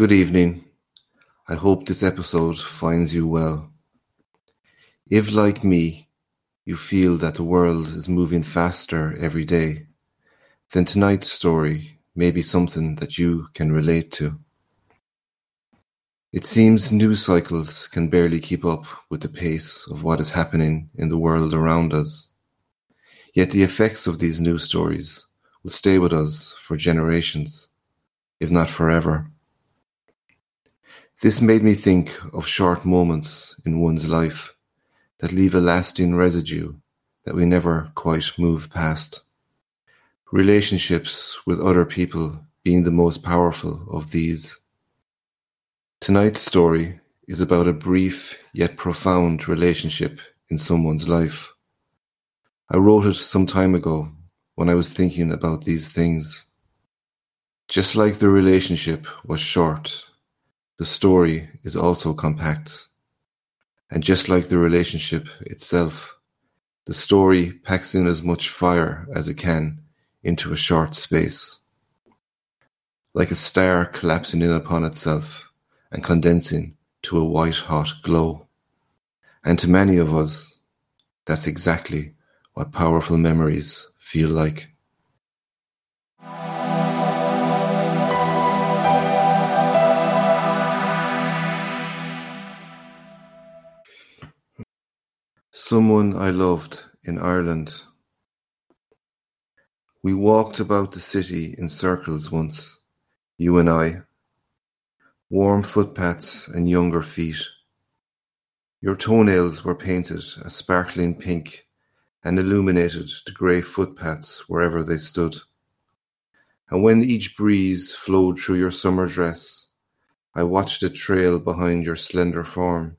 Good evening. I hope this episode finds you well. If, like me, you feel that the world is moving faster every day, then tonight's story may be something that you can relate to. It seems news cycles can barely keep up with the pace of what is happening in the world around us. Yet the effects of these news stories will stay with us for generations, if not forever. This made me think of short moments in one's life that leave a lasting residue that we never quite move past. Relationships with other people being the most powerful of these. Tonight's story is about a brief yet profound relationship in someone's life. I wrote it some time ago when I was thinking about these things. Just like the relationship was short, the story is also compact. And just like the relationship itself, the story packs in as much fire as it can into a short space. Like a star collapsing in upon itself and condensing to a white hot glow. And to many of us, that's exactly what powerful memories feel like. Someone I loved in Ireland. We walked about the city in circles once, you and I. Warm footpaths and younger feet. Your toenails were painted a sparkling pink and illuminated the grey footpaths wherever they stood. And when each breeze flowed through your summer dress, I watched it trail behind your slender form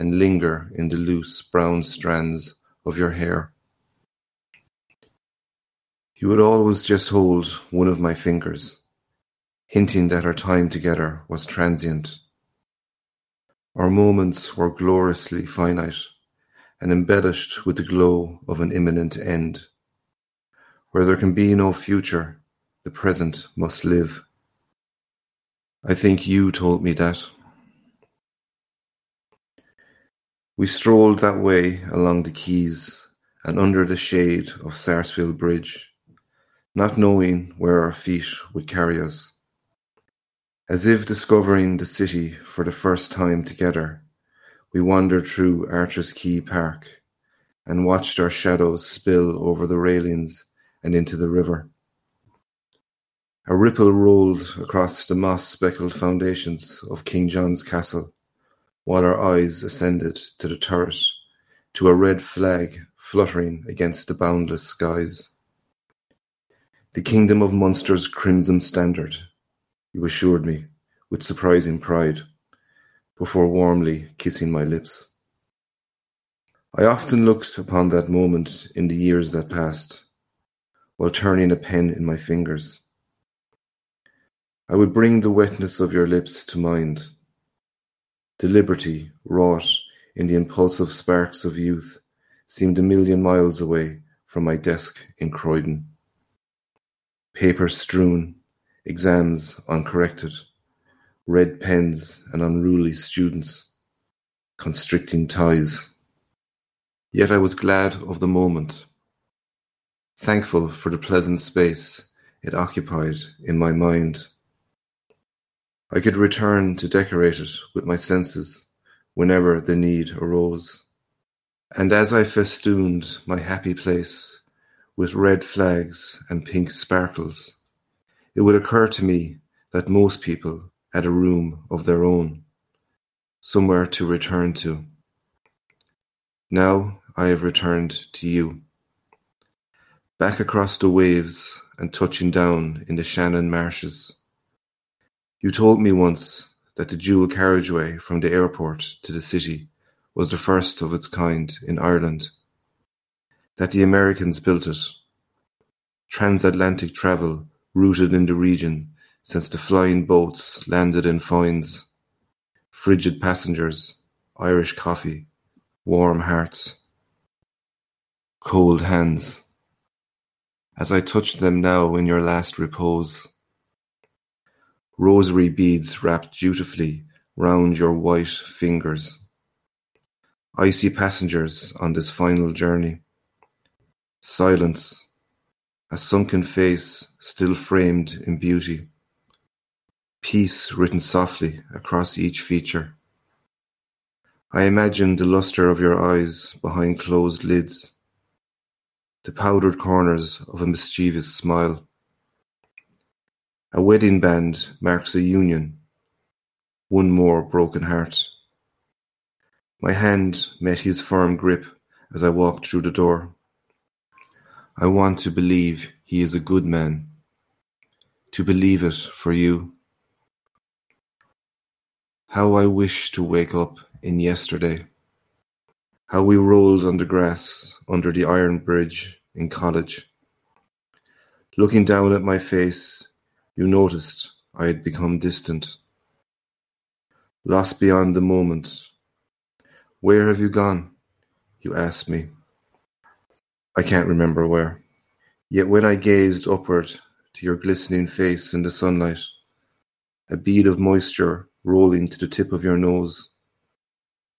and linger in the loose brown strands of your hair. You would always just hold one of my fingers, hinting that our time together was transient. Our moments were gloriously finite and embellished with the glow of an imminent end. Where there can be no future, the present must live. I think you told me that. We strolled that way along the quays and under the shade of Sarsfield Bridge, not knowing where our feet would carry us. As if discovering the city for the first time together, we wandered through Arthur's Quay Park and watched our shadows spill over the railings and into the river. A ripple rolled across the moss-speckled foundations of King John's Castle while our eyes ascended to the turret, to a red flag fluttering against the boundless skies. The kingdom of Munster's crimson standard, you assured me, with surprising pride, before warmly kissing my lips. I often looked upon that moment in the years that passed, while turning a pen in my fingers. I would bring the wetness of your lips to mind the liberty wrought in the impulsive sparks of youth seemed a million miles away from my desk in Croydon. Papers strewn, exams uncorrected, red pens and unruly students, constricting ties. Yet I was glad of the moment, thankful for the pleasant space it occupied in my mind. I could return to decorate it with my senses whenever the need arose. And as I festooned my happy place with red flags and pink sparkles, it would occur to me that most people had a room of their own, somewhere to return to. Now I have returned to you. Back across the waves and touching down in the Shannon marshes you told me once that the dual carriageway from the airport to the city was the first of its kind in Ireland, that the Americans built it. Transatlantic travel rooted in the region since the flying boats landed in Foynes. Frigid passengers, Irish coffee, warm hearts, cold hands. As I touch them now in your last repose, rosary beads wrapped dutifully round your white fingers. I see passengers on this final journey. Silence, a sunken face still framed in beauty. Peace written softly across each feature. I imagine the luster of your eyes behind closed lids, the powdered corners of a mischievous smile. A wedding band marks a union, one more broken heart. My hand met his firm grip as I walked through the door. I want to believe he is a good man, to believe it for you. How I wish to wake up in yesterday. How we rolled on the grass under the iron bridge in college. Looking down at my face, you noticed I had become distant. Lost beyond the moment, where have you gone? You asked me. I can't remember where. Yet when I gazed upward to your glistening face in the sunlight, a bead of moisture rolling to the tip of your nose,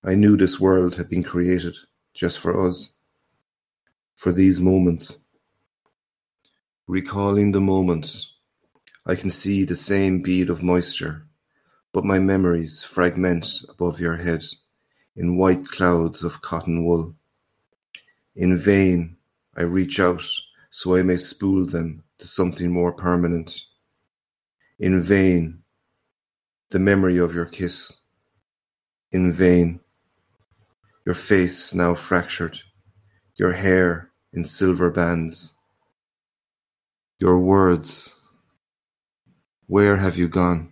I knew this world had been created just for us, for these moments. Recalling the moments, I can see the same bead of moisture, but my memories fragment above your head in white clouds of cotton wool. In vain I reach out so I may spool them to something more permanent. In vain the memory of your kiss. In vain your face now fractured, your hair in silver bands. Your words, where have you gone?